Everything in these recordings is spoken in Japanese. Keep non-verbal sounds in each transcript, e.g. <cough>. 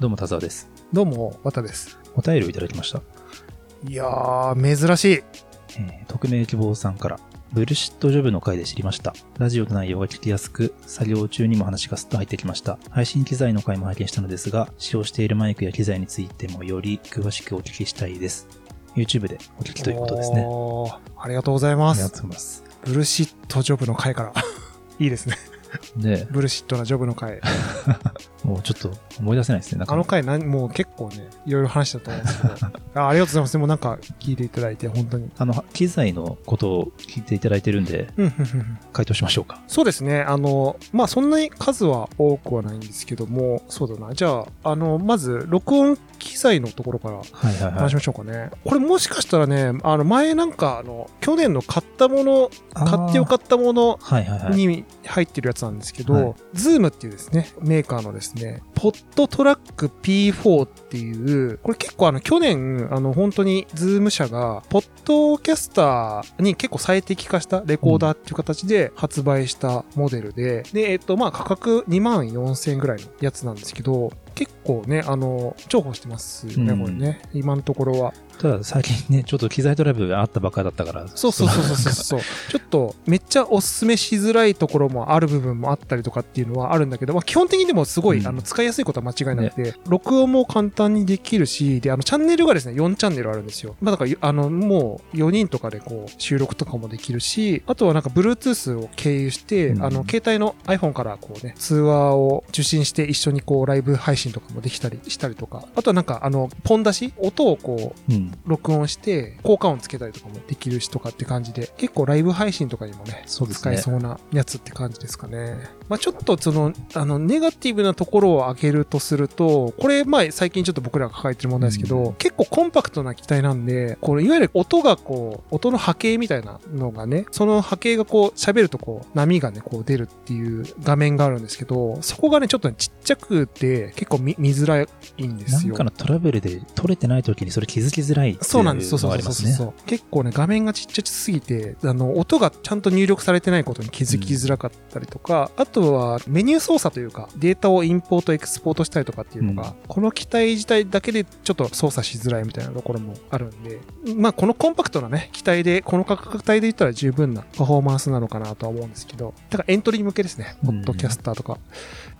どうも田沢です。どうも、わたです。お便りをいただきました。いやー、珍しい。えー匿名希望さんから、ブルシットジョブの回で知りました。ラジオの内容が聞きやすく、作業中にも話がスッと入ってきました。配信機材の回も拝見したのですが、使用しているマイクや機材についてもより詳しくお聞きしたいです。YouTube でお聞きということですね。おーありがとうございますありがとう。ございます。ブルシットジョブの回から。<laughs> いいですね。で、ブルシットなジョブの回。<laughs> もうちょっと思い出せないですね。なんかあの回なん、もう結構ね、いろいろ話したと思うんですけど。<laughs> あありがとうございます。でもなんか聞いていただいて、本当に。あの、機材のことを聞いていただいてるんで、回答しましょうか。そうですね。あの、まあ、そんなに数は多くはないんですけども、そうだな。じゃあ、あの、まず、録音機材のところから話し。ましょうかね。これもしかしたらね、あの、前なんか、あの、去年の買ったもの、買ってよかったもの。に入ってるやつなんですけど、はい Zoom っていうですね、メーカーのですね、 PodTrak P4 っていう、これ結構あの去年、あの本当に Zoom 社が、ポッドキャスターに結構最適化したレコーダーっていう形で発売したモデルで、で、えっと、まあ価格2万4000円ぐらいのやつなんですけど、結構ね、あの、重宝してますよね、うんこれね。今のところは。ただ最近ね、ちょっと機材トラブルがあったばっかりだったから。そうそうそうそうそう。<laughs> ちょっと、めっちゃおすすめしづらいところもある部分もあったりとかっていうのはあるんだけど、まあ、基本的にでもすごい、うんあの使いやすいことは間違いなくて、録音も簡単にできるし、で、あの、チャンネルがですね、4チャンネルあるんですよ。まあ、だから、あの、もう4人とかでこう、収録とかもできるし、あとはなんか、Bluetooth を経由して、うんあの、携帯の iPhone からこうね、通話を受信して一緒にこう、ライブ配信とかもできたりしたりとか、あとはなんか、あの、ポン出し音をこう、うん。録音して、効果音つけたりとかもできるしとかって感じで、結構ライブ配信とかにもね、そう使えそうなやつって感じですかね。まあちょっとその、あの、ネガティブなところを挙げるとすると、これ、まあ最近ちょっと僕らが抱えてる問題ですけど、うん結構コンパクトな機体なんで、これ、いわゆる音がこう、音の波形みたいなのがね、その波形がこう、喋るとこう、波がね、こう出るっていう画面があるんですけど、そこがね、ちょっとねちっちゃくて、結構見見づらいんですよ。なんかのトラブルで撮れてない時にそれ気づきづらいっていうそうなんです。そうそう。そうそうそう。結構ね、画面がちっちゃすぎて、あの、音がちゃんと入力されてないことに気づきづらかったりとか、あとはメニュー操作というか、データをインポート、エクスポートしたりとかっていうのが、うん。この機体自体だけでちょっと操作しづらいみたいなところもあるんで、まあ、このコンパクトなね、機体で、この価格帯で言ったら十分なパフォーマンスなのかなとは思うんですけど、だからエントリー向けですね、ポッドキャスターとか。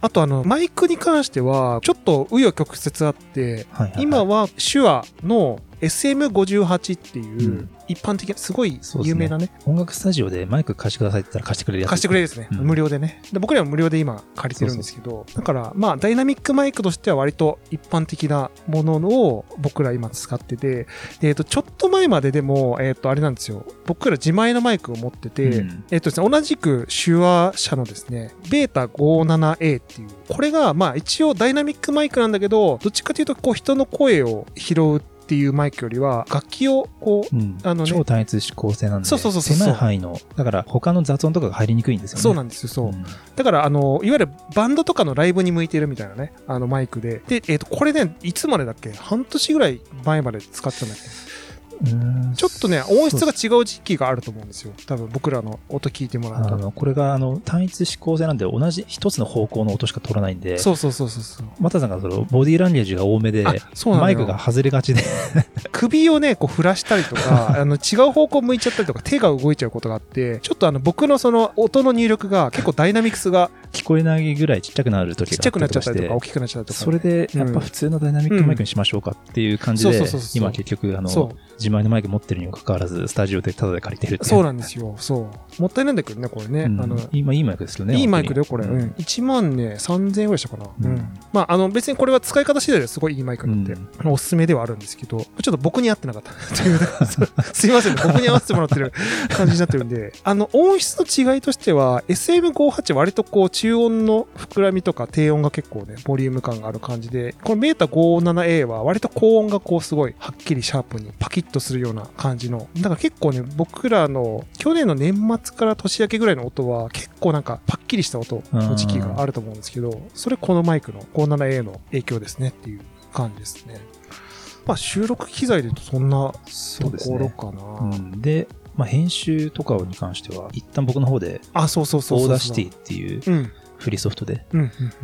あとあの、マイクに関しては、ちょっと紆余曲折あって、はいはいはい。今は手話の SM58 っていううん。一般的なすごい有名なね。音楽スタジオでマイク貸してくださいって言ったら貸してくれるやつ。貸してくれるですね、うん。無料でね。で僕らは無料で今借りてるんですけどだからまあダイナミックマイクとしては割と一般的なものを僕ら今使っててで、えっとちょっと前まででも、えっとあれなんですよ。僕ら自前のマイクを持ってて、うん。えっとですね、同じく手話社のですね、ベータ 57A っていう、これがまあ一応ダイナミックマイクなんだけど、どっちかというとこう人の声を拾うっていうマイクよりは、楽器をこう、うんあのね超単一指向性なんで、そうそうそうそう狭い範囲の、だから他の雑音とかが入りにくいんですよね。そうなんですよ、そう。んだから、あの、いわゆるバンドとかのライブに向いてるみたいなね、あのマイクで。で、えっ、と、これね、いつまでだっけ？半年ぐらい前まで使ってたんだっけ？うんちょっとね、音質が違う時期があると思うんですよ。多分僕らの音聞いてもらうと。これが、あの、単一指向性なんで、同じ一つの方向の音しか取らないんで、そうそうそうそうそう。マタさんがその、ボディーランゲージが多めで、マイクが外れがちで、首をね、こう振らしたりとか、<laughs> あの違う方向向いちゃったりとか、手が動いちゃうことがあって、ちょっとあの僕のその音の入力が結構ダイナミクスが聞こえないぐらいちっちゃくなる時がちっちゃくなっちゃったりとか、あ大きくなっちゃったりとか。それで、やっぱ普通のダイナミックマイクにしましょうかっていう感じでうんそうそうそう、そう今結局、あのそ、自前のマイク持ってるにもかかわらず、スタジオでタダで借りてるって。そうなんですよ。そう。もったいないんだけどね、これね。うんあの、今いいマイクですけどね。いいマイクだよ、これ。うん。1万ね、3000円ぐらいしたかな。うんうん。まあ、あの、別にこれは使い方次第ですごいいいマイクなんで、うんおすすめではあるんですけど、ちょっと僕に合ってなかった。<laughs> すいませんね、僕に合わせてもらってる感じになってるんで、あの、音質の違いとしては、SM58 割とこう、中音の膨らみとか低音が結構ね、ボリューム感がある感じで、このメータ 57A は割と高音がこう、すごい、はっきりシャープにパキッとするような感じの、だから結構ね、僕らの、去年の年末から年明けぐらいの音は、結構なんか、パッキリした音の時期があると思うんですけど、それこのマイクの 57A の影響ですねっていう感じですね。まあ、収録機材で言うとそんなと。ころかな。うんで、まあ、編集とかに関しては、一旦僕の方で、あ、そうそうそうそうそう。オーダーシティっていううん。フリーソフトで。や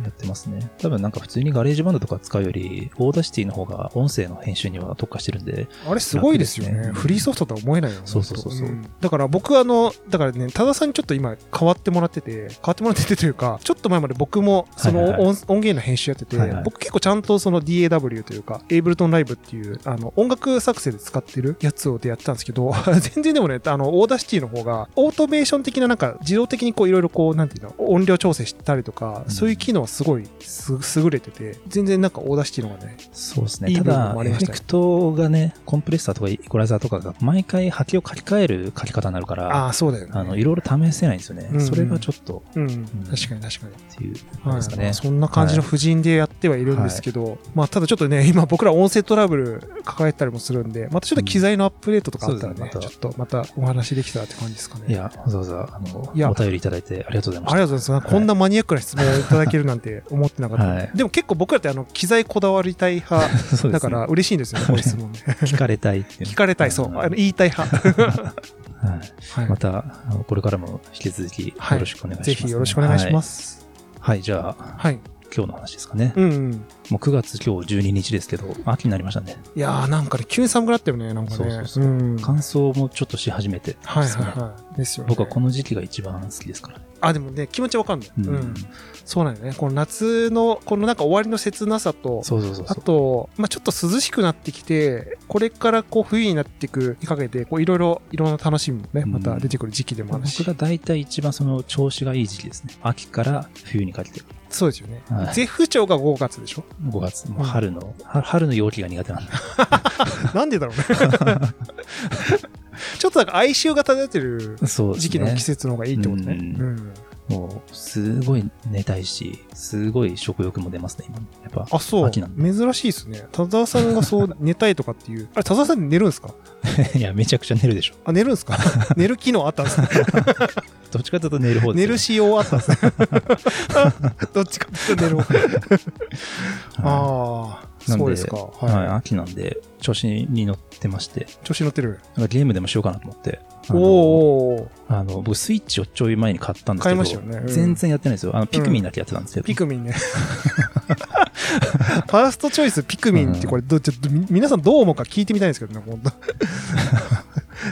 ってますね。多分なんか普通に GarageBand とか使うより、 Audacity の方が音声の編集には特化してるんで、あれすごいですよね。ねフリーソフトとは思えないよね。そうそうそうそうんだから僕あの、だからね、多田さんにちょっと今変わってもらってて、変わってもらっててというか、ちょっと前まで僕もそのはいはい音,、音源の編集やってて、はいはい僕結構ちゃんとその DAW というか、 Ableton Live っていう、あの、音楽作成で使ってるやつをでやってたんですけど、<laughs> 全然でもね、あの、 Audacity の方が、オートメーション的ななんか自動的にこういろいろこう、なんていうの、音量調整したりとか、うんそういう機能はすごいす優れてて、全然なんか Audacity の方がね、そうですね。いいただ、エフェクトがね、コンプレッサーとかイコライザーとかが毎回波形を書き換える書き方になるから、ああ、そうだよね。あの、いろいろ試せないんですよね。うんうんそれがちょっと、うん、確かに確かに。っていう、ですかね。そんな感じの布陣でやってはいるんですけど、まあただちょっとね、今僕ら音声トラブル抱えたりもするんで、またちょっと機材のアップデートとかあったらね、うんねちょっとまたお話できたらって感じですかね。いや、わざわざ、あの、いやお便りいただいてありがとうございまあしりがとうございます。こんなマニアックな質問をいただけるなんて思ってなかった。はいでも結構僕らってあの機材こだわりたい派だから嬉しいんですよね、こういう質問ね。聞かれたい。聞かれたい、そう。んあの言いたい派。はい。はいまた、これからも引き続きよはいろしくお願いします、ぜひよろしくお願いしま。す。はい、はいじゃあ、はい。今日の話ですかね。うんうん。もう9月今日12日ですけど、秋になりましたね。いやーなんかね、急に寒くなったよね、なんかね。そうそうそううん。はい乾燥もちょっとし始めてはいですね、はい。ですよね。僕はこの時期が一番好きですからね。あ、でもね、気持ちわかんない。うん。うん。そうなんよね。この夏の、このなんか終わりの切なさと、あそうそうそうそう。と、まあちょっと涼しくなってきて、これからこう冬になっていくにかけて、こういろいろ、いろんな楽しみもね、うんまた出てくる時期でもあるし。僕が大体一番その調子がいい時期ですね。秋から冬にかけて。そうですよね。はい絶不調が5月でしょ？5月、もう春の、は春の陽気が苦手なんで。<laughs> なんでだろうね。ちょっとなんか哀愁が漂ってる。時期の季節の方がいいってことね。ううんん。もう、すごい寝たいし、すごい食欲も出ますね、今。やっぱ。あ、そう。珍しいですね。田沢さんがそう <laughs> 寝たいとかっていう。あれ、田沢さん寝るんですか？<laughs> いや、めちゃくちゃ寝るでしょ。あ、寝るんですか？<laughs> 寝る機能あったんですね。どっちかというと寝る方ですよ寝る仕様あったんですね。どっちかっていうと寝る方。ああ、そうですか。はい、は秋なんで、調子に乗ってまして、い。調子乗ってる。なんかゲームでもしようかなと思って。あおのおーあの、僕、スイッチをちょい前に買ったんですけど、買いましたよねうん全然やってないんですよ。あの、ピクミンだけやってたんですけど。ピクミンね。<laughs> ファーストチョイスピクミンってこれど、ちょっとみ皆さんどう思うか聞いてみたいんですけどね、本当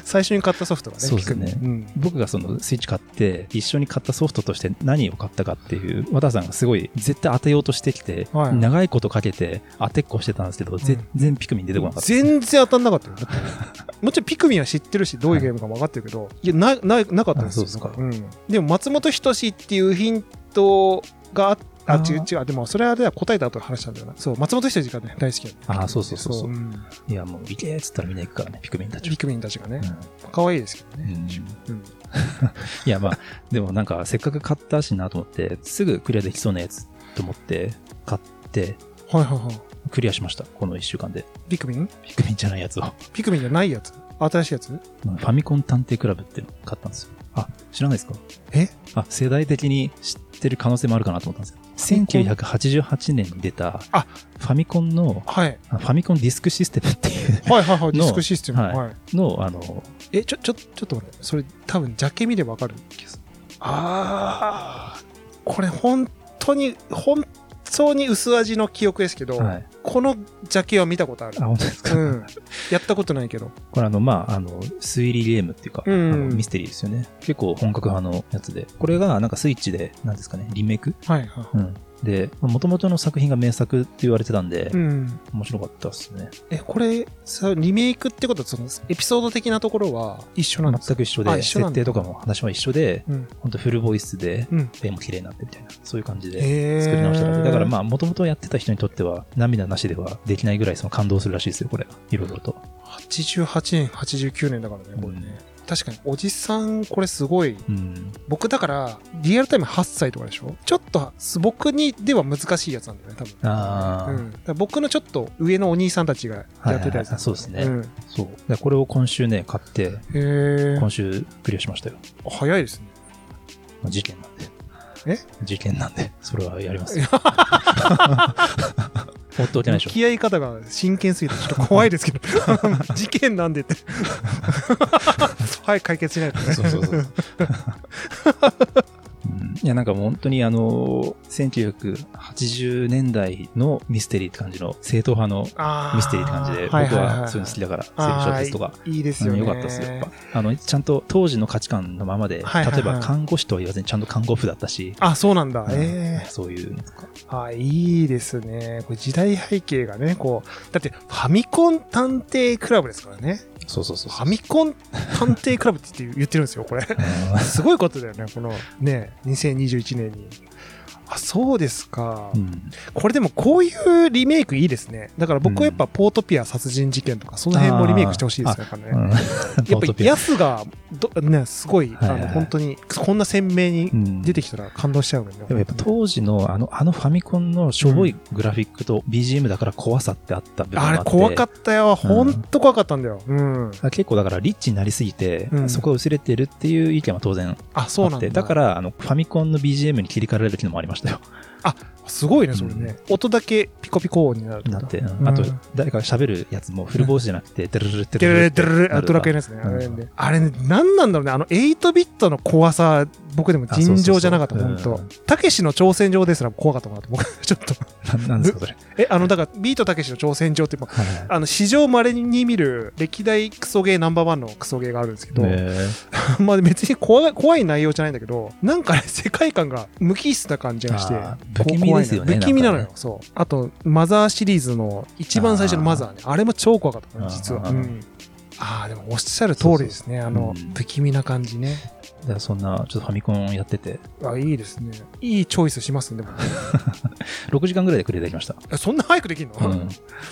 最初に買ったソフトがね、そうですね。うん僕がそのスイッチ買って、一緒に買ったソフトとして何を買ったかっていう、和田さんがすごい絶対当てようとしてきて、はい長いことかけて当てっこしてたんですけど、全然ピクミン出てこなかったです。全然当たんなかったよ。もちろんピクミンは知ってるし、どういうゲームか分かってるけど、いや、な、な、なかったんですよ。あそうですかうん。でも、松本人志っていうヒントがああ、あー違う違う。でも、それはでは答えた後話したんだよな。そう、松本人志がね、大好きあーそうそうそういや、もう、いけーっつったらみんな行くからね、ピクミンたちはピクミンたちがねう、ん可愛いですけどね。うんうん <laughs> いや、まあ、でもなんか、せっかく買ったしなと思って、すぐクリアできそうなやつと思って、買って、はいはいはい。クリアしました。この1週間で。ピクミン？ピクミンじゃないやつを。ピクミンじゃないやつ？新しいやつ？ファミコン探偵クラブっていうの買ったんですよ。あ、知らないですか？え？あ、世代的に知ってる可能性もあるかなと思ったんですよ。ミコン1988年に出た、あファミコンの、はい。あファミコンディスクシステムっていうはいはいはい。<laughs> ディスクシステム。はいはい。の、あの、え、ちょ、ちょ、ちょっと待って。それ、多分、ジャケ見ればわかる気がする。ああ、これ、本当に、本当に薄味の記憶ですけど、はい。このジャケは見たことあるあ、。本当ですか、うん。やったことないけど。これあの、まあ、あの、推理ゲームっていうか、うんあのミステリーですよね。結構本格派のやつで。これがなんかスイッチで、なんですかね、リメイク？はいはい。うん。で、もともとの作品が名作って言われてたんで、うん。面白かったですね。え、これ、さ、リメイクってことは、その、エピソード的なところは一緒なんですか？全く一緒で、緒設定とかも話は一緒で、うん。本当フルボイスで、うん。絵も綺麗になってみたいな、そういう感じで作り直した感じ。だからまあ、もともとやってた人にとっては、涙なしではできないぐらいその感動するらしいですよ、これ。いろいろと。88年、89年だからね、これね。うん確かに、おじさん、これすごい。うん。僕だから、リアルタイム8歳とかでしょ？ちょっと、僕にでは難しいやつなんだよね、多分。ああ、うん、僕のちょっと上のお兄さんたちがやってたやつ、はいはいはいそうですねん、そう。でこれを今週ね、買って、今週クリアしましたよ。早いですね。まあ事件なんで。え？事件なんで、それはやりますよ。<laughs> 放っておけないでしょ向。き合い方が真剣すぎてちょっと怖いですけど <laughs> 事件なんでって <laughs> はい解決しないとねそうそうそう。<laughs> うんいや、なんかもう本当にあの、1980年代のミステリーって感じの、正統派のミステリーって感じで、僕はそういうの好きだから、そういう小説とか。いいですよね。よかったですよ、やっぱ。あの、ちゃんと当時の価値観のままで、例えば看護師とは言わずにちゃんと看護婦だったし、あ、そうなんだ。うんええそういうのとか。あ、いいですね。これ時代背景がね、こう、だってファミコン探偵クラブですからね。そうそうそうファミコン探偵クラブって言ってるんですよ、これ。う <laughs> すごいことだよね、このね、2021年に。あ、そうですか。ん。これでもこういうリメイクいいですね。だから僕はやっぱポートピア殺人事件とか、その辺もリメイクしてほしいですね。やっぱねうん。やっぱヤスがど、ね、すごい、はいはいはいあの、本当に、こんな鮮明にうん出てきたら感動しちゃうもんね。でもやっぱ当時のあの、あのファミコンのしょぼいグラフィックと BGM だから怖さってあった部分があって。あれ怖かったよ。ほんと怖かったんだよ。うん。結構だからリッチになりすぎて、うんそこが薄れてるっていう意見は当然あ、そうなんだ。あって、だからあのファミコンの BGM に切り替えられる機能もありましたよ。すごいね、それね。音だけピコピコ音になるなって、ううんんあと誰か喋るやつもフルボイスじゃなくて、デルルルデデルルルデルルあドラクエのやつね。あれね。あれね、何なんだろうね。あの、8ビットの怖さ、僕でも尋常じゃなかった、本当たけしの挑戦状ですら怖かったもんなと、僕、ちょっと。ななんですかそれ。え、あの、だから、ビートたけしの挑戦状って、はいはいあの、史上稀に見る歴代クソゲーナンバーワンのクソゲーがあるんですけど、へまあ別に怖い怖い内容じゃないんだけど、なんかね、世界観が無機質な感じがして不気味ですよね不気味なの。よそう。あと、マザーシリーズの一番最初のマザーね。あれも超怖かったね、実は。あーうんああ、でもおっしゃる通りですね。あの不気味な感じね。そんな、ちょっとファミコンやってて、あいいですね。いいチョイスしますね、でもね。<laughs> 6時間ぐらいでクリアできました。えそんな早くできるの、うん。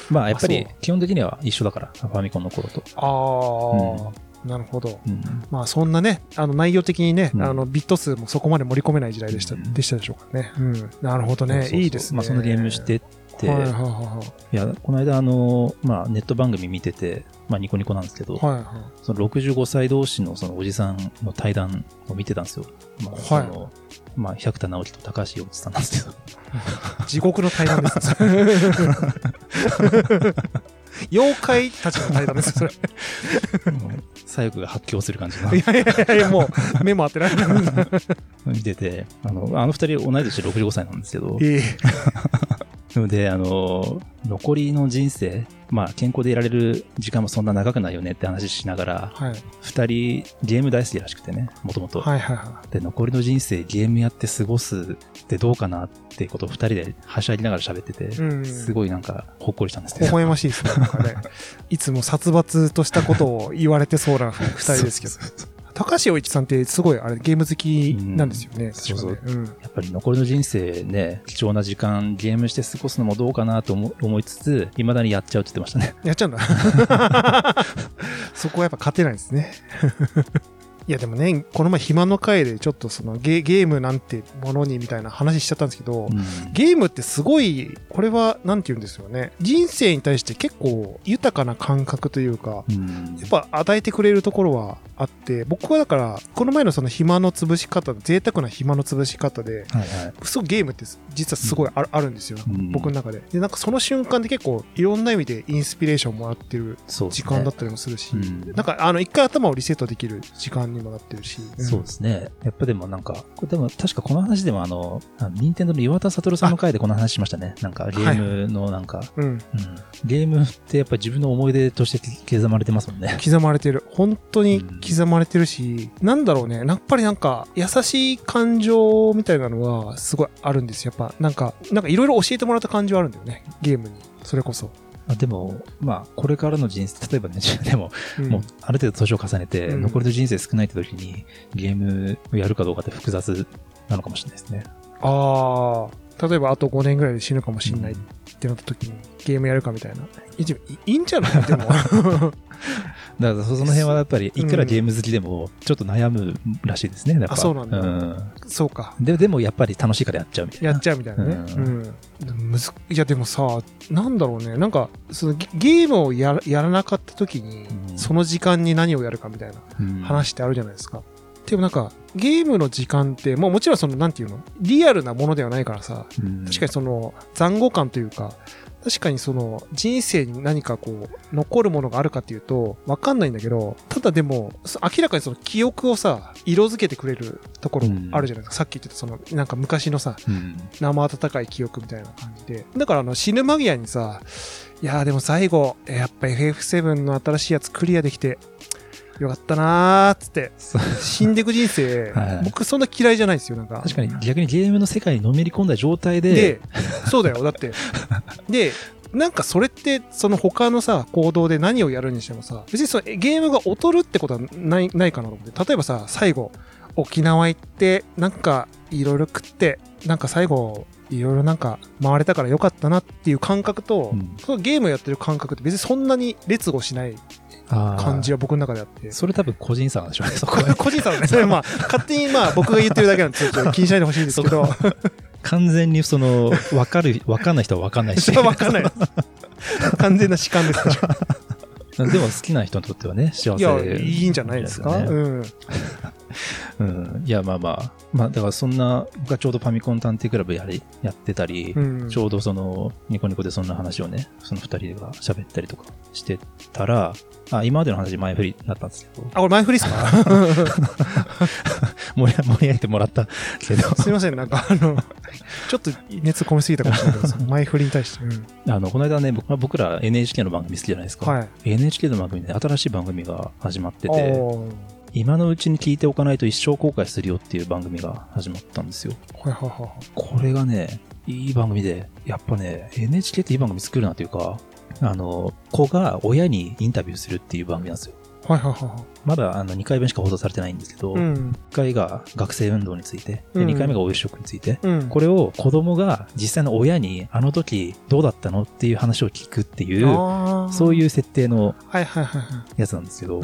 まあやっぱり基本的には一緒だから、ファミコンの頃と。ああ、なるほど。うん。まあそんなね、あの内容的にね、うんあのビット数もそこまで盛り込めない時代でした、うんでしたでしょうかね。うん。なるほどね。そうそうそういいですね。まあそのゲームしてって、はいはいはいや、この間あの、まあネット番組見てて、まあニコニコなんですけど、い。はいはい。その65歳同士のそのおじさんの対談を見てたんですよ。まあ、はいその、まあ、百田直樹と高橋洋一さんなんですけど。<laughs> 地獄の対談です。<laughs> 妖怪たちの対談です、それ。左翼が発狂する感じのいやいやいや、もう、目も当てられない。見てて、あの、あの二人同い年で65歳なんですけど、いいなので、あの、残りの人生、まあ、健康でいられる時間もそんな長くないよねって話しながら、はい。二人ゲーム大好きらしくてね、もともと。で、残りの人生ゲームやって過ごすってどうかなっていうことを二人ではしゃぎながら喋ってて、い。うん。すごいなんかほっこりしたんですけど。微笑ましいですね。ね。<laughs> いつも殺伐としたことを言われてそうな二人ですけど。高橋洋一さんってすごいあれゲーム好きなんですよね。ん確かねそううん。やっぱり残りの人生ね、貴重な時間ゲームして過ごすのもどうかなと思思いつつ、未だにやっちゃうって言ってましたね。<laughs> やっちゃうんだ。そこはやっぱ勝てないですね。<laughs> いやでもね、この前暇の回でちょっとそのゲゲームなんてものにみたいな話しちゃったんですけど、うんゲームってすごい、これはなんて言うんですよね。人生に対して結構豊かな感覚というか、うんやっぱ与えてくれるところはあって、僕はだから、この前のその暇の潰し方、贅沢な暇の潰し方で、はいはい。すごいゲームって実はすごいある,、あるんですよ、うん僕の中で。で、なんかその瞬間で結構いろんな意味でインスピレーションもらってる時間だったりもするし、うんなんかあの一回頭をリセットできる時間にもなってるし、んそうですね。やっぱでもなんか、これでも確かこの話でもあの、任天堂の岩田悟さんの回でこの話しましたね。なんかゲームのなんか、うん、うんゲームってやっぱり自分の思い出として刻まれてますもんね。刻まれてる。本当に刻まれてるし、なんだろうね。やっぱりなんか、優しい感情みたいなのはすごいあるんですよ。やっぱ、なんか、なんかいろいろ教えてもらった感じはあるんだよね。ゲームに。それこそ。あでも、まあ、これからの人生、例えばね、<laughs> でも、うんもうある程度年を重ねて、うん残りの人生少ないって時に、ゲームをやるかどうかって複雑なのかもしれないですね。ああ、例えばあと5年ぐらいで死ぬかもしれないってなった時に、ゲームやるかみたいな。いいんじゃない？でも。<laughs> だからその辺はやっぱり、いくらゲーム好きでも、ちょっと悩むらしいですね。やっぱあそうなんだんそうか。ででもやっぱり楽しいからやっちゃうみたいな。やっちゃうみたいなね。ううんん。でもむずいや、でもさ、なんだろうね。なんか、そのゲゲームをやらやらなかった時に、うんその時間に何をやるかみたいなうん話ってあるじゃないですか。でもなんか、ゲームの時間って、もうもちろんその、なんていうの？リアルなものではないからさ、うん確かにその、残酷感というか、確かにその人生に何かこう残るものがあるかっていうとわかんないんだけど、ただでもそ明らかにその記憶をさ、色づけてくれるところあるじゃないですか。さっき言ってたそのなんか昔のさ、うん。生温かい記憶みたいな感じで。だからあの死ぬ間際にさ、いやーでも最後、えやっぱ FF7 の新しいやつクリアできて、よかったなーっつって、死んでく人生、はい。僕そんな嫌いじゃないんですよ、なんか。確かに逆にゲームの世界にのめり込んだ状態で、で、そうだよ、だって。で、なんかそれって、その他のさ、行動で何をやるにしてもさ、別にそのえゲームが劣るってことはない、ないかなと思って。例えばさ、最後、沖縄行って、なんかいろいろ食って、なんか最後、いろいろなんか回れたからよかったなっていう感覚と、うん。そのゲームをやってる感覚って別にそんなに列語しない感じは僕の中であって。それ多分個人差なんでしょうね、<laughs> そこ個人差のね、それまあ、勝手にまあ僕が言ってるだけなんで、ちょっと気にしないでほしいんですけど、<laughs> 完全にその、わかる、わかんない人はわかんないし。<laughs> わかんない。完全な主観です。確かにでも好きな人にとってはね、幸せいや、いいんじゃないですか？ねうん。うん。いや、まあまあ。まあ、だからそんな、僕はちょうどファミコン探偵クラブやり、やってたり、うん。ちょうどその、ニコニコでそんな話をね、その二人が喋ったりとかしてたら、あ、今までの話前振りだったんですけど、あ、これ前振りですか？<laughs> 盛り盛り上げてもらったけど、すいません、なんかあの、ちょっと熱込みすぎたかもしれないけど、そ <laughs> の前振りに対して。うん。あの、この間ね、僕僕ら NHK の番組好きじゃないですか。はい。NHK の番組で新しい番組が始まってて、今のうちに聞いておかないと一生後悔するよっていう番組が始まったんですよ。はいはいはいはい。これがね、いい番組で、やっぱね、NHK っていい番組作るなというか、あの、子が親にインタビューするっていう番組なんですよ。はいはいはいはい。まだあの2回分しか放送されてないんですけど、うん。1回が学生運動について、でうん2回目がオイルショックについて、うん。これを子供が実際の親にあの時どうだったのっていう話を聞くっていう、そうう。いう設定のやつなんですけど。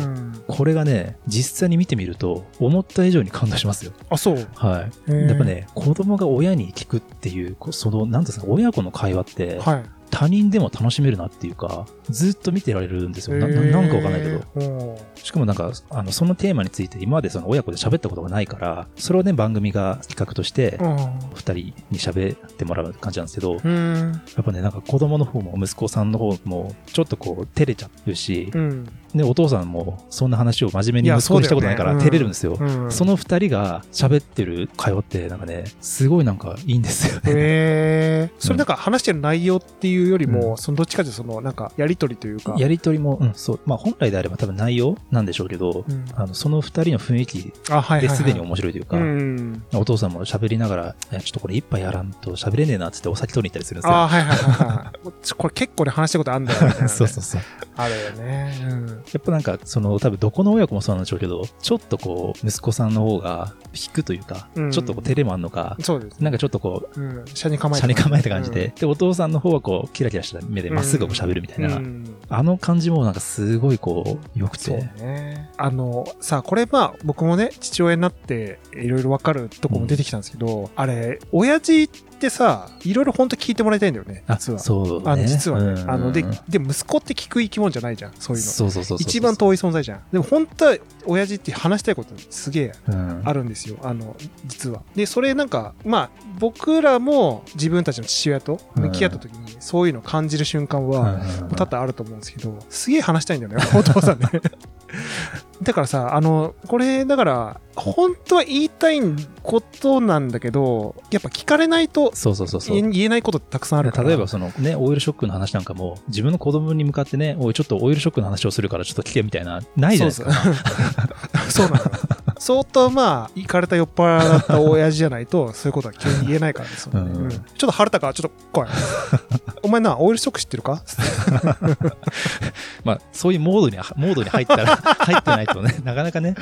これがね、実際に見てみると、思った以上に感動しますよ。あ、そう。はい。やっぱ。ね、子供が親に聞くっていう、こその、なんですか、親子の会話って、はい。他人でも楽しめるなっていうか、ずっと見てられるんですよ。なななんかわかんないけど。ど。しかもなんか、あの、そのテーマについて今までその親子で喋ったことがないから、それをね、番組が企画としてう、ん。二人に喋ってもらう感じなんですけど、うん。やっぱね、なんか子供の方も息子さんの方も、ちょっとこう、照れちゃうし、うん。で、お父さんもそんな話を真面目に息子にしたことないから照れるんですよ。うん。その二人が喋ってる会話って、なんかね、すごいなんかいいんですよね。それなんか話してる内容っていうよりも、うんそのどっちかというとそのなんかやりとりというか。やりとりも、うん、そう。まあ本来であれば多分内容なんでしょうけど、うんあの、その二人の雰囲気。ですでに面白いというか、うん。お父さんも喋りながら、ちょっとこれ一杯やらんと喋れねえなっつってお酒取りに行ったりするんですよ。あ、はいはいはいはい。<laughs> ちょこれ結構ね話したことあるんだよね。<laughs> そうそうそう。あるよね。うん。やっぱなんか、その、多分どこの親子もそうなんでしょうけど、ちょっとこう、息子さんの方が引くというか、うんちょっとこう、照れもあんのか、そうです。なんかちょっとこう、うん。車に構えて。車に構えた感じで、で、お父さんの方はこう、キラキラした目でまっすぐこう喋るみたいな、うん。あの感じもなんかすごいこう、良くて。ね。あの、さ、これまあ、僕もね、父親になって、いろいろわかるとこも出てきたんですけど、あれ、親父ってさ、いろいろ本当聞いてもらいたいんだよね、あ、実は。そうね。あの、実はね。うんあの、で、で、息子って聞く生き物じゃないじゃん、そういうの。そうそうそう。一番遠い存在じゃん。でも本当は親父って話したいことすげえうん、あるんですよ。あの、実は。で、それなんか、まあ、僕らも自分たちの父親と向き合った時に、そういうのを感じる瞬間は、うんうんうん多々あると思うんですけど、すげえ話したいんだよね、<laughs> お父さんね。だからさ、あの、これ、だから、本当は言いたいことなんだけど、やっぱ聞かれないとそうそうそうそう。言えないことたくさんある。例えばそのね、オイルショックの話なんかも、自分の子供に向かってね、おい、ちょっとオイルショックの話をするからちょっと聞けみたいな、ないじゃないですか。そうなのよ。相当まあ、行かれた酔っ払った親父じゃないと、そういうことは急に言えないからですよね。うんうんちょっと晴れたから、ちょっと来い。<laughs> お前な、オイルショック知ってるか？<laughs> まあ、そういうモードに、モードに入ったら、入ってないとね、<laughs> なかなかね。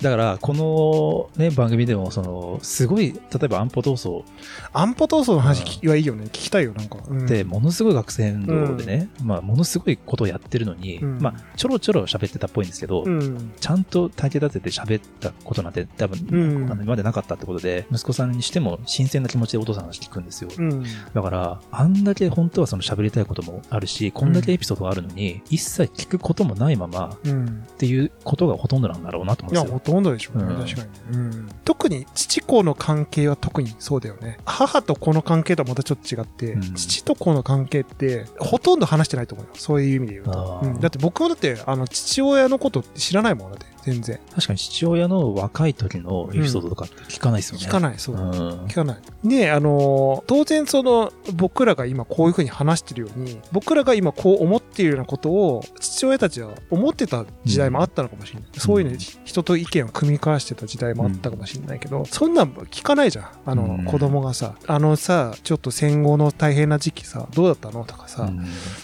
だから、このね、番組でも、その、すごい、例えば安保闘争安保闘争の話はいいよね。聞きたいよ、なんか。うんって、ものすごい学生運動でね、まあ、ものすごいことをやってるのに、うんまあ、ちょろちょろ喋ってたっぽいんですけど、うん。ちゃんと体系立てて喋ったことなんて多分、うんあの今までなかったってことで、息子さんにしても新鮮な気持ちでお父さんの話聞くんですよ。うん。だから、あんだけ本当はその喋りたいこともあるし、こんだけエピソードがあるのに、一切聞くこともないままうん。っていうことがほとんどなんだろうなと思うんいや。ほととんどでしょうね。うん確かに、うん。特に父子の関係は特にそうだよね。母と子の関係とはまたちょっと違って、うん父と子の関係ってほとんど話してないと思うよ。そういう意味で言うと。だって僕もだって、あの、父親のこと知らないもんだって、全然。確かに父親の若い時のエピソードとかって聞かないですよね。聞かない、そう。うん。聞かない。で、あのー当然その、僕らが今こういうふうに話してるように、僕らが今こう思っているようなことを、父親たちは思ってた時代もあったのかもしれない。そういうのに人と意見を組み交わしてた時代もあったかもしれないけど、そんなん聞かないじゃん。あの、うん子供がさ、あのさ、ちょっと戦後の大変な時期さ、どうだったのとかさ、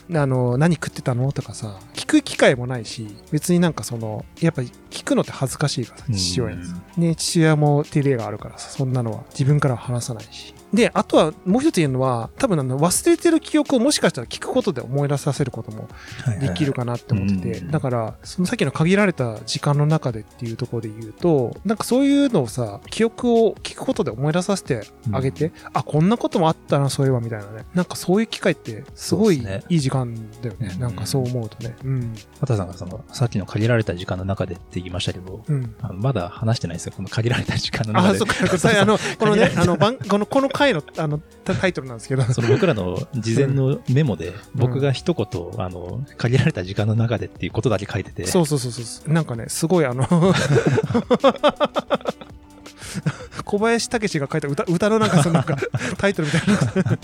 うんあの、何食ってたのとかさ、聞く機会もないし、別になんかその、やっぱり聞くのって恥ずかしいからさ、父親にさ。ね、父親も照れがあるからさ、そんなのは自分からは話さないし。で、あとはもう一つ言えるのは、多分あの忘れてる記憶をもしかしたら聞くことで思い出させることもできるかなって思ってて、うんだから、そのさっきの限られた時間の中でっていうところで言うと、なんかそういうのをさ、記憶を聞くことで思い出させてあげて、あ、こんなこともあったな、そういえばみたいなね。なんかそういう機会って、すごいいい時間だよね。うんなんかそう思うとね。うん。畑さんがその、さっきの限られた時間の中でって言いましたけど、うん。まだ話してないですよ。この限られた時間の中あ、で。そっか、そっかあの、このね <laughs> あの、番この、この回の、あの、タタイトルなんですけど、<laughs> その僕らの事前のメモで、僕が一言、あの、限られた時間の中でっていうことだけ書いてて、そうそうそうそう。なんかね、すごいあの、<laughs> 小林武史が書いた歌歌のなんかそのなんか <laughs> タイトルみたいな。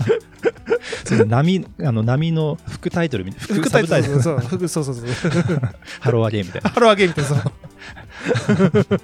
その波、あの波の副タイトルみたいな、副タイトル。ル、そう。副そうそうそう。 Hello Again みたいな。 Hello Again みたいなそう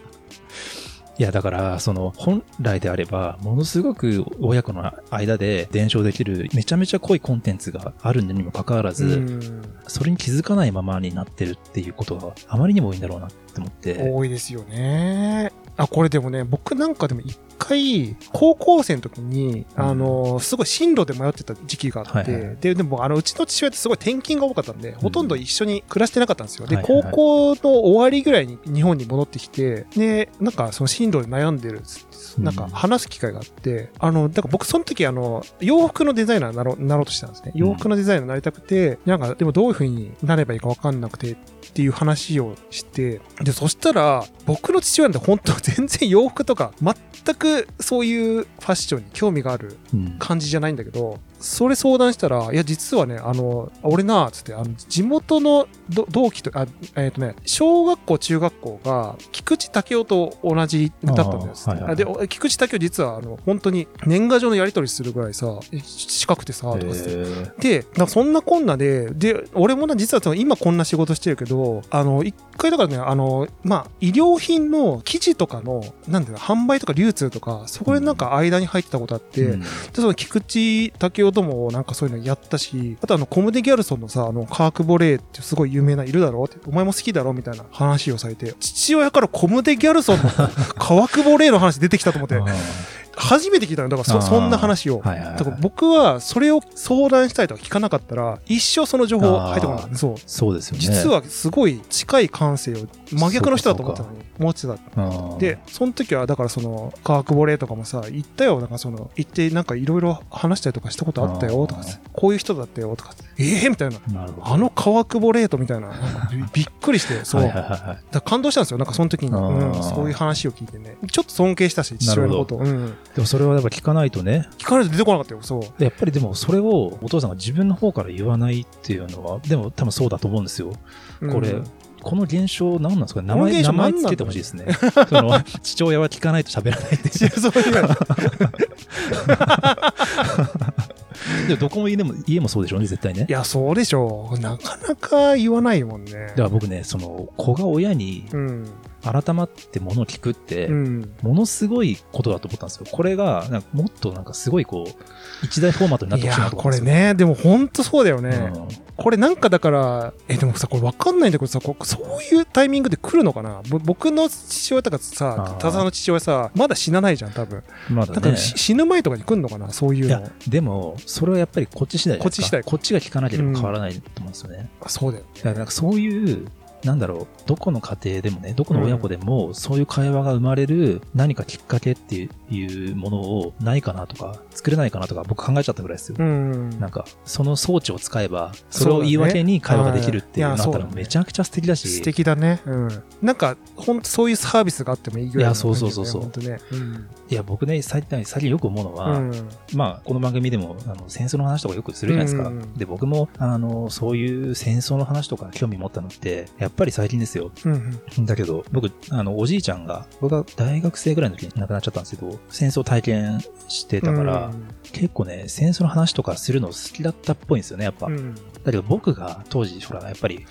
いや、だから、その、本来であれば、ものすごく親子の間で伝承できる、めちゃめちゃ濃いコンテンツがあるのにもかかわらず、うん。それに気づかないままになってるっていうことがあまりにも多いんだろうなって思って、多いですよねあこれでもね僕なんかでも一回高校生の時に、うん。あのすごい進路で迷ってた時期があって、はいはいででもあのうちの父親ってすごい転勤が多かったんで、ほとんど一緒に暮らしてなかったんですよ。で、はいはいはい。高校の終わりぐらいに日本に戻ってきてでなんかその進路で悩んでるなんか話す機会があって、あの、だから僕その時あの、洋服のデザイナーになろうなろうとしたんですね。洋服のデザイナーになりたくて、なんかでもどういう風になればいいかわかんなくてっていう話をして、で、そしたら、僕の父親なんて本当全然洋服とか、全くそういうファッションに興味があるうん。感じじゃないんだけど、それ相談したら、いや、実はね、あの、俺な、つって、あの、地元のど同期と、あ、えっ、とね、小学校、中学校が、菊池武雄と同じだったんです、あーはいはいはい。で、お菊池武雄実は、あの、本当に年賀状のやり取りするぐらいさ、え近くてさ、とかつって。で、なんかそんなこんなで、で、俺もな、実は今こんな仕事してるけど、あの、一回だからね、あの、まあ、医療品の生地とかの、なんだろう、販売とか流通とか、そこでなんか間に入ってたことあって、うん。で、その菊池武雄ともなんかそういうのやったし、あとあの、コムデ・ギャルソンのさ、あの、カーク・ボレーってすごい有名ないるだろって、お前も好きだろみたいな話をされて、父親からコムデ・ギャルソンのカーク・ボレーの話出てきたと思って、初めて聞いたの。だからそ、そんな話を。ーはいはいはいだから僕はそれを相談したいとか聞かなかったら、一生その情報入ってこないそう。そうですよね。実はすごい近い感性を真逆の人だと思ってたのに、思ってた。で、その時は、だからその、科学ボレーとかもさ、行ったよ、なんかその、行ってなんかいろいろ話したりとかしたことあったよ、とかさこういう人だったよ、とかええみたいな。あの科学ボレートみたいな、びびっくりして、<laughs> そう。はいはいはいはい。ら感動したんですよ、なんかその時に。うん、そういう話を聞いてね。ちょっと尊敬したし、父親のこと。うん。でもそれはやっぱ聞かないとね、聞かないと出てこなかったよ、そう。やっぱりでもそれをお父さんが自分の方から言わないっていうのは、でも多分そうだと思うんですよ。これ、うんこの現象何なんですかね？名前、名前つけてほしいですね。その、<laughs> 父親は聞かないと喋らないって。<laughs> そういう <laughs> でもどこも家でも、家もそうでしょうね、絶対ねい。や、そうでしょう。なかなか言わないもんね。だから僕ね、その、子が親にうん。改まってものを聞くって、うん。ものすごいことだと思ったんですよ。これが、なんかもっとなんかすごいこう、一大フォーマットになっいてほしいなや、と思うんですよ。これね、でも本当そうだよね。うんこれなんかだから、え、でもさ、これわかんないんだけどさ、こそういうタイミングで来るのかな？ぼ僕の父親とかさ田沢の父親さ、まだ死なないじゃん、多分。まだね。だか死ぬ前とかに来るのかな、そういうのいや。、でも、それはやっぱりこっち次第こっち次第こっちが聞かなければ変わらないと思うんですよね。あそうだよ。だからなんかそういうなんだろう、どこの家庭でもね、どこの親子でも、そういう会話が生まれる何かきっかけっていうものをないかなとか、作れないかなとか、僕考えちゃったぐらいですよ。うん。なんか、その装置を使えば、それを言い訳に会話ができるっていうのがあったらめちゃくちゃ素敵だし、素敵だね。うん。なんか、ほんとそういうサービスがあってもいいぐらいのいやそうそうそうそうね。ほん。いや、僕ね、最近よく思うのは、うん。まあ、この番組でも、あの、戦争の話とかよくするじゃないですか。うんで、僕も、あの、そういう戦争の話とか興味持ったのって、やっぱり最近ですよ。うんうん。だけど、僕、あの、おじいちゃんが、僕が大学生ぐらいの時に亡くなっちゃったんですけど、戦争体験してたから、うん結構ね、戦争の話とかするの好きだったっぽいんですよね、やっぱ。うん。だけど僕が当時、ほら、やっぱり、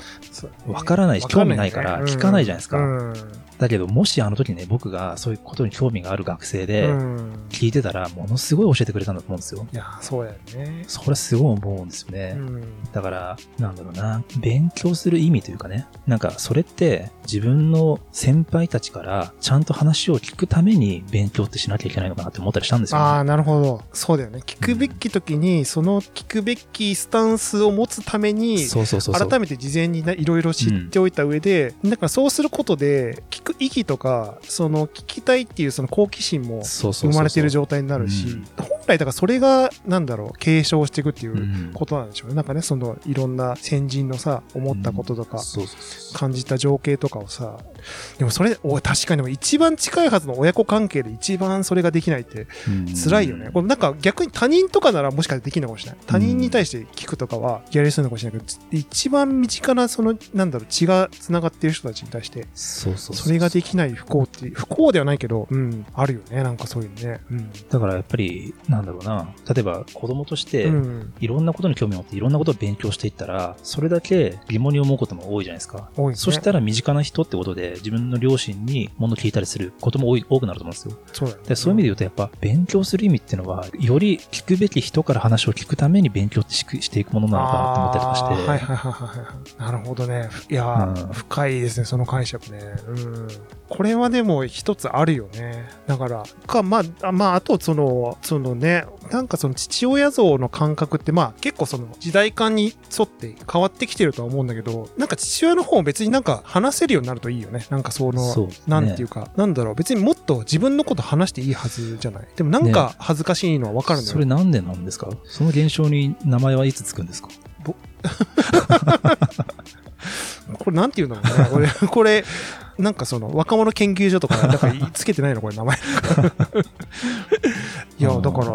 わからないし興味ないから聞かないじゃないですかうん。だけどもしあの時ね、僕がそういうことに興味がある学生で、うん聞いてたら、ものすごい教えてくれたんだと思うんですよ。いや、そうやね。それすごい思うんですよね。うん。だから、なんだろうな、勉強する意味というかね、なんかそれって自分の先輩たちからちゃんと話を聞くために勉強ってしなきゃいけないのかなって思ったりしたんですよ、ね。ああ、なるほど。そうだよね。聞くべき時に、その聞くべきスタンスを持つために。改めて事前にないろいろ知っておいた上で、だからそうすることで、聞く意義とか、その聞きたいっていうその好奇心も生まれてる状態になるし、うん本来だからそれが、なんだろう、継承していくっていううんことなんでしょうね。なんかね、そのいろんな先人のさ、思ったこととか、感じた情景とかをさ、でもそれ、お確かに一番近いはずの親子関係で一番それができないってうん辛いよね。これなんか逆に他人とかならもしかしてできるのかもしれない。他人に対して聞くとかはやりそうなのかもしれないけど、一番身近なその、なんだろう、血が繋がってる人たちに対して、そうそうそれができない不幸って、不幸ではないけど、うん、あるよね。なんかそういうのね。うん。だからやっぱり、なんだろうな、例えば子供として、うん。いろんなことに興味を持っていろんなことを勉強していったら、それだけ疑問に思うことも多いじゃないですか。多いね。そしたら身近な人ってことで自分の両親に物聞いたりすることも多い多くなると思うんですよ。そうだよね。でそういう意味で言うとやっぱ勉強する意味っていうのは、より聞くべき人から話を聞くために勉強していくものなのかなって思ったりとかして。はいはいはいはいはい。なるほどね。いやー、うん深いですね、その解釈ね。うん。これはでも一つあるよね。だから、か、まあ、あまあ、あとその、そのね、なんかその父親像の感覚って、まあ結構その時代感に沿って変わってきてるとは思うんだけど、なんか父親の方も別になんか話せるようになるといいよね。なんかその、そねなんていうか、なんだろう、別にもっと自分のこと話していいはずじゃない。でもなんか恥ずかしいのはわかるんだよそれなんでなんですか？その現象に名前はいつつくんですか？<laughs> これなんて言うんだろうね。これ、<laughs> これ、なんかその、若者研究所とか、なんか <laughs> つけてないのこれ名前。いや、だから、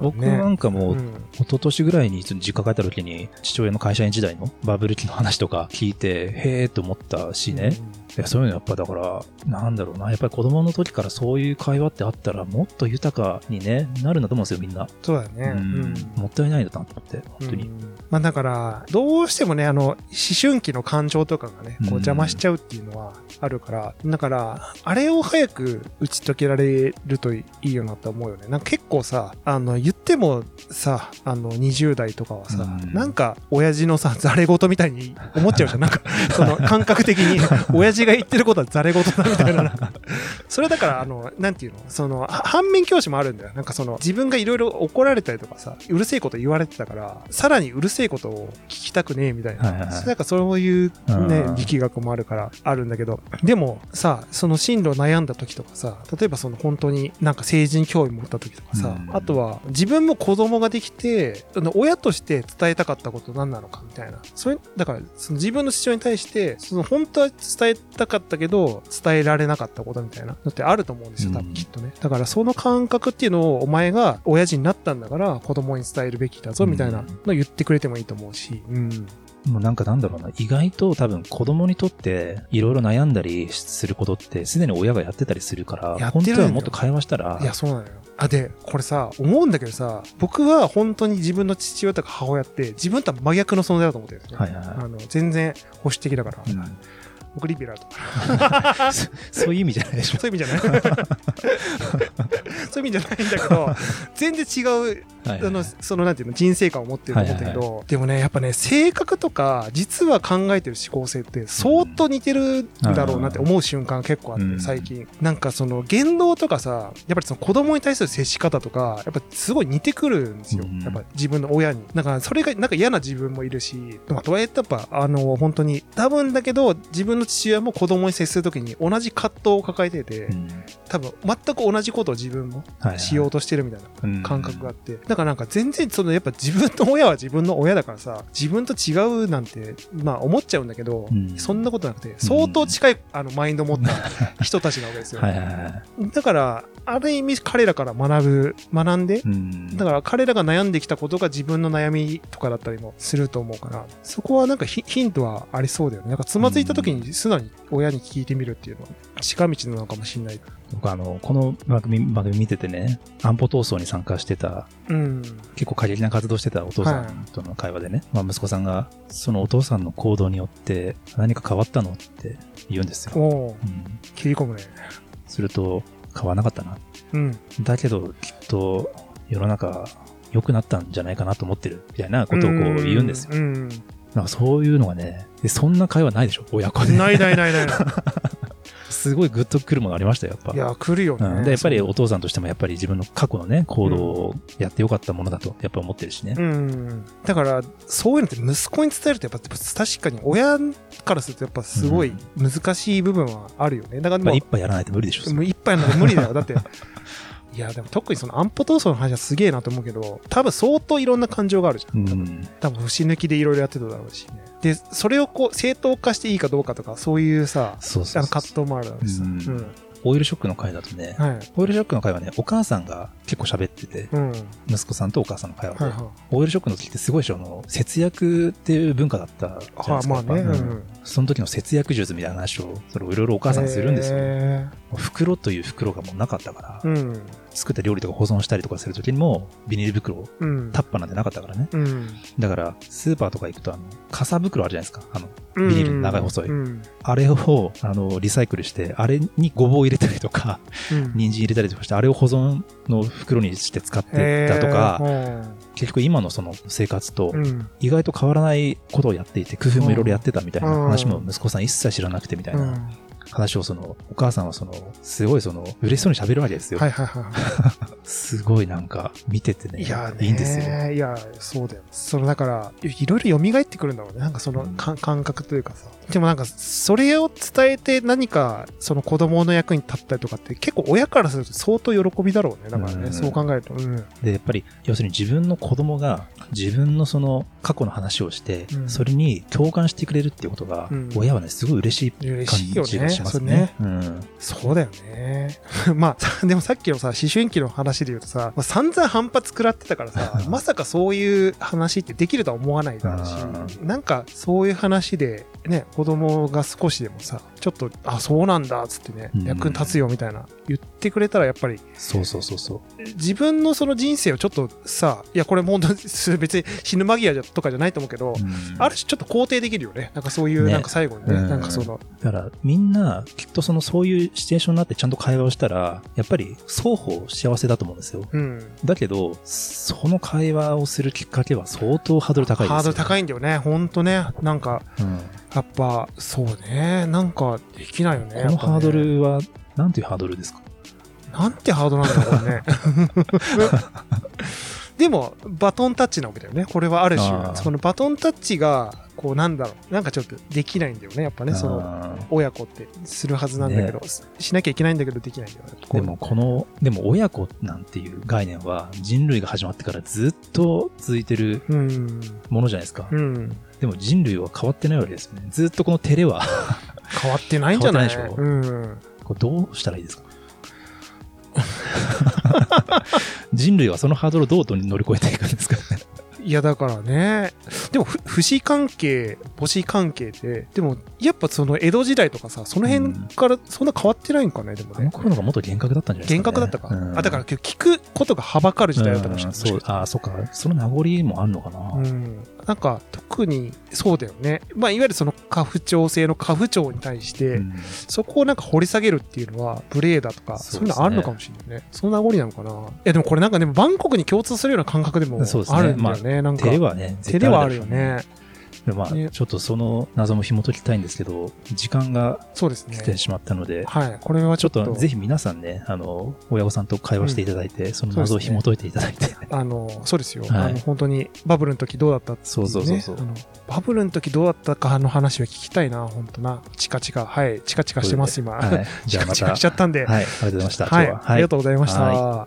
僕ねなんかも一昨年ぐらいに実家帰った時に父親の会社員時代のバブル期の話とか聞いて、へーと思ったしね。いやそういうのやっぱだから、なんだろうな。やっぱり子供の時からそういう会話ってあったらもっと豊かにね、なるんだと思うんですよ、みんな。そうだよね。ううんん。もったいないんだなと思って、本当に。うんまあだから、どうしてもね、あの、思春期の感情とかがね、こううん邪魔しちゃうっていうのはあるから、だから、あれを早く打ち解けられるといいよなと思うよね。なんか結構さ、あの、言ってもさ、あの、20代とかはさ、うんなんか、親父のさ、ざれ言みたいに思っちゃうじゃん。なんか、その <laughs> 感覚的に、親父が言ってることはざれ言だみたいな。<laughs> それだから、あの、なんていうの？その、は反面教師もあるんだよ。なんかその、自分がいろいろ怒られたりとかさ、うるせえこと言われてたから、さらにうるせえことを聞きたくねえみたいな。はいはいはいなんかそういうねう、ん力学もあるから、あるんだけど、でもさ、その進路悩んだ時とかさ、例えばその本当になんか成人興味持った時とかさ、うんあとは自分も子供ができて、親として伝えたかったこと何なのかみたいな。それ、だから、その自分の父親に対して、その本当は伝えたかったけど、伝えられなかったことみたいなのってあると思うんですよ、多うん分きっとね。だからその感覚っていうのをお前が親父になったんだから子供に伝えるべきだぞみたいなのを言ってくれてもいいと思うし、うん。もうなんかなんだろうな、意外と多分子供にとっていろいろ悩んだりすることってすでに親がやってたりするから、本当はもっと会話したら、いや、そうなのよ。あ、で、これさ、思うんだけどさ、僕は本当に自分の父親とか母親って、自分とは真逆の存在だと思ってるんですね。はいはいはいあの、全然保守的だから。うん僕リベラルとか。<laughs> そそういう意味じゃないでしょ。そういう意味じゃない <laughs> そういう意味じゃないんだけど、全然違うはいはいあの、そのなんていうの、人生観を持ってると思ったけど、はいでもね、やっぱね、性格とか、実は考えてる思考性って相当似てるんだろうなって思う瞬間結構あって、うん最近。なんかその言動とかさ、やっぱりその子供に対する接し方とか、やっぱすごい似てくるんですよ。うんやっぱ自分の親に。だからそれがなんか嫌な自分もいるし、まあ、とはいえやっぱ、あの、本当に、多分だけど、自分の父親も子供に接するときに同じ葛藤を抱えてて、うん多分全く同じことを自分もしようとしてるみたいな。うん感覚があって。だからなんか全然そのやっぱ自分の親は自分の親だからさ、自分と違うなんて、まあ思っちゃうんだけど、うんそんなことなくて、相当近いあのマインドを持った人たちなわけですよ。<laughs> はいはいはい。だから、ある意味彼らから学ぶ、学んで、うんだから彼らが悩んできたことが自分の悩みとかだったりもすると思うから、そこはなんかヒヒントはありそうだよね。なんかつまずいた時に素直に親に聞いてみるっていうのは近道なのかもしれない。僕あの、この番組番組見ててね、安保闘争に参加してた、うん。結構過激な活動してたお父さんとの会話でね、まあ息子さんが、そのお父さんの行動によって何か変わったのって言うんですよ。おおうん、切り込むね。すると、変わらなかったな。うん。だけど、きっと、世の中、良くなったんじゃないかなと思ってる、みたいなことをこう言うんですよ。うん。なんかそういうのがね、でそんな会話ないでしょ、親子で。ないないないない。<laughs> すごいグッとくるものありましたよ、やっぱ。いや、来るよね。うん、でやっぱりお父さんとしてもやっぱり自分の過去のね行動をやってよかったものだとやっぱ思ってるしね、うん。だから、そういうのって息子に伝えると、やっぱ確かに親からするとやっぱすごい難しい部分はあるよね。だからやっぱも一杯やらないと無理でしょう、もう一杯なんて無理だよ。だって、<laughs> いや、でも特にその安保闘争の話はすげえなと思うけど、多分相当いろんな感情があるじゃ。うんん多分節抜きでいろいろやってただろうしね。で、それをこう正当化していいかどうかとか、そういうさ、そうそうそうあの葛藤もあるだろうしさ。ううんん。オイルショックの回だとね、はい。オイルショックの回はねお母さんが結構喋っててうん。はい息子さんとお母さんの会話で、はオイルショックの時ってすごいでしょあの節約っていう文化だったじゃないい。ですかはあ、まあね。うんうん。その時の節約術みたいな話をそれをいろいろお母さんするんですよ、へ袋という袋がもうなかったから、ーうん。作った料理とか保存したりとかする時にもビニール袋うん。タッパーなんてなかったからねうん。だから、スーパーとか行くと、あの、傘袋あるじゃないですか。あの、ビニールの長い細いうん。あれを、あの、リサイクルして、あれにごぼう入れたりとか、うん。人参入れたりとかして、あれを保存の袋にして使ってたとか、結局今のその生活と。意外と変わらないことをやっていて、工夫もいろいろやってたみたいな話も息子さん一切知らなくてみたいうん。な話をその、お母さんはその、すごいその、嬉しそうに喋るわけですよは。いはいは <laughs> すごいなんか、見ててね、い。いやね。いいんですよ。いや、そうだよ。その、だから、いいろいろ蘇ってくるんだろうね。なんかそのうんか感覚というかさ。でもなんか、それを伝えて何か、その子供の役に立ったりとかって、結構親からすると相当喜びだろうね。だからね、うんそう考えると。うん。で、やっぱり、要するに自分の子供が自分のその過去の話をして、うんそれに共感してくれるっていうことが、うん親はね、すごい嬉しい嬉しいよね。感じがしますね。うん。そうだよね。<laughs> まあ、さでもさっきのさ、思春期の話で言うとさ、まあ、散々反発食らってたからさ、<laughs> まさかそういう話ってできるとは思わないだろうしう、なんかそういう話で、ね、子供が少しでもさ、ちょっと、あ、そうなんだ、つってねう、ん役に立つよみたいな言ってくれたらやっぱり、そうそうそうそう。自分のその人生をちょっとさ、いや、これもう別に死ぬ間際とかじゃないと思うけど、うんある種ちょっと肯定できるよね。なんかそういう、ねなんか最後にね、うんなんかその、だから、みんな、きっとその、そういうシチュエーションになってちゃんと会話をしたら、やっぱり双方幸せだと思うんですよ。うん。だけど、その会話をするきっかけは相当ハードル高いですよ、ハードル高いんだよね。ほんとね。なんか、うんやっぱ、そうね。なんか、できないよね。このハードルは、なんていうハードルですか？なんてハードルなんだろうね。<laughs> でも、バトンタッチなわけだよね。これはあるあ種、ーそのバトンタッチが、こう、なんだろう。なんかちょっとできないんだよね。やっぱね、その、親子ってするはずなんだけど、しなきゃいけないんだけど、できないんだよね。でもこの、でも親子なんていう概念は人類が始まってからずっと続いてるうん。ものじゃないですか。うん。でも人類は変わってないわけですよね。ずっとこの照れは変わってないんじゃない？変わってないうん。これどうしたらいいですか？<laughs> 人類はそのハードルをどう乗り越えていくんですかね？いや、だからね、でもふ、不死関係、母子関係って、でも、やっぱその江戸時代とかさ、その辺からそんな変わってないんかね、でもあのね。頃のがもっと厳格だったんじゃないですか、ね？厳格だったか。うんあ、だから聞くことがはばかる時代だったかもしれない。うんそう、あ、そっか。その名残もあるのかな。うん、なんか特にそうだよね、まあ、いわゆるその家父長制の家父長に対して、うん。そこをなんか掘り下げるっていうのは無礼だとかそうういうのあるのかもしれないね。その名残なのかな。いやでもこれなんかでもバンコクに共通するような感覚でもあるんだよねなんか。手ではね、手ではあるよね。でまあ、ねちょっとその謎も紐解きたいんですけど、時間が来てしまったので、はい。これはちょっと。とぜひ皆さんね、あの、親御さんと会話していただいて、その謎を紐解いていただいて、あのそうですよ、はい。あの本当にバブルの時どうだったっていそうそうそうそう。バブルの時どうだったかの話は聞きたいな本当な。チカチカ。はい。チカチカしてます今、はい。じゃあまた、<laughs> チカチカしちゃったんで、はい、ありがとうございました。はい。ありがとうございました。は